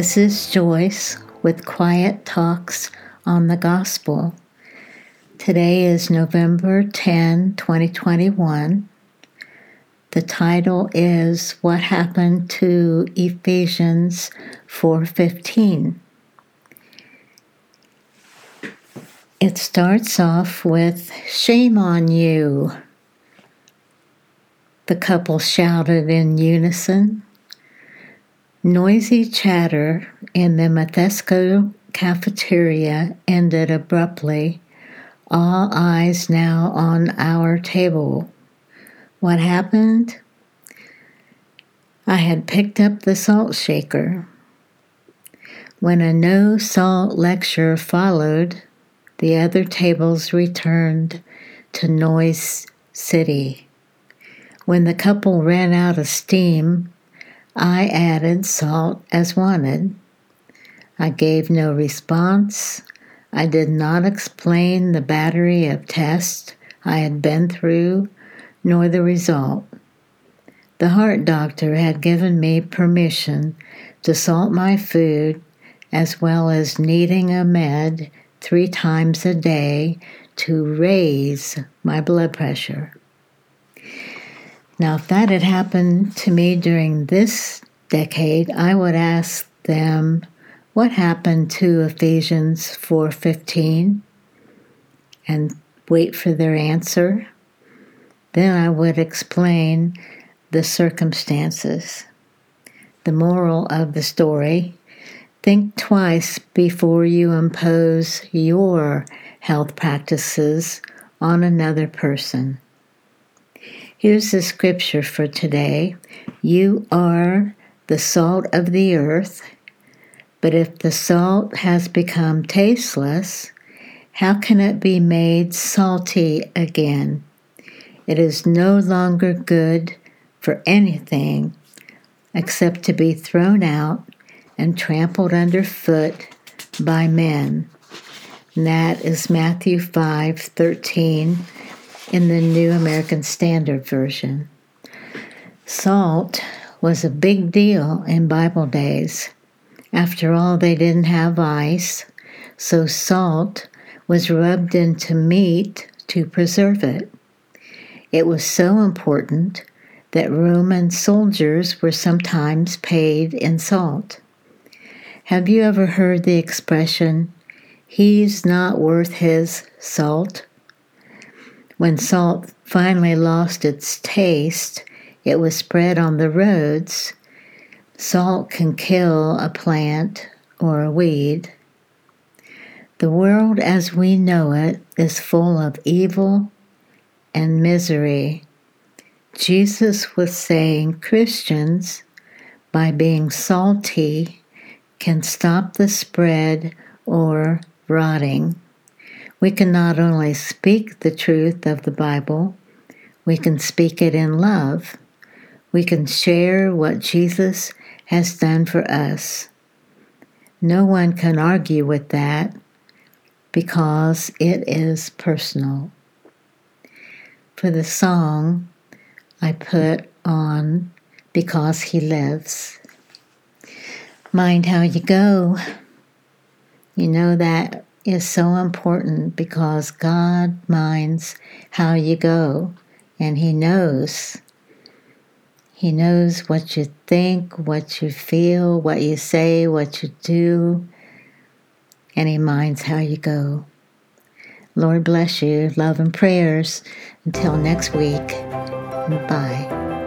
This is Joyce with Quiet Talks on the Gospel. Today is November 10, 2021. The title is What Happened to Ephesians 4:15. It starts off with shame on you. The couple shouted in unison. Noisy chatter in the Methesco cafeteria ended abruptly, all eyes now on our table. What happened? I had picked up the salt shaker. When a no salt lecture followed, the other tables returned to Noise City. When the couple ran out of steam, I added salt as wanted. I gave no response. I did not explain the battery of tests I had been through, nor the result. The heart doctor had given me permission to salt my food as well as needing a med three times a day to raise my blood pressure. Now, if that had happened to me during this decade, I would ask them, what happened to Ephesians 4:15 and wait for their answer. Then I would explain the circumstances. The moral of the story think twice before you impose your health practices on another person. Here's the scripture for today You are the salt of the earth, but if the salt has become tasteless, how can it be made salty again? It is no longer good for anything except to be thrown out and trampled underfoot by men. And that is Matthew 5 13 in the New American Standard Version. Salt was a big deal in Bible days. After all, they didn't have ice, so salt was rubbed into meat to preserve it. It was so important that Roman soldiers were sometimes paid in salt. Have you ever heard the expression, he's not worth his salt? When salt finally lost its taste, it was spread on the roads. Salt can kill a plant or a weed. The world as we know it is full of evil and misery. Jesus was saying Christians, by being salty, can stop the spread or rotting. We can not only speak the truth of the Bible, we can speak it in love. We can share what Jesus has done for us. No one can argue with that because it is personal. For the song, I put on Because He Lives. Mind how you go. You know that is so important because God minds how you go and He knows. He knows what you think, what you feel, what you say, what you do, and He minds how you go. Lord bless you. Love and prayers. Until next week. Bye.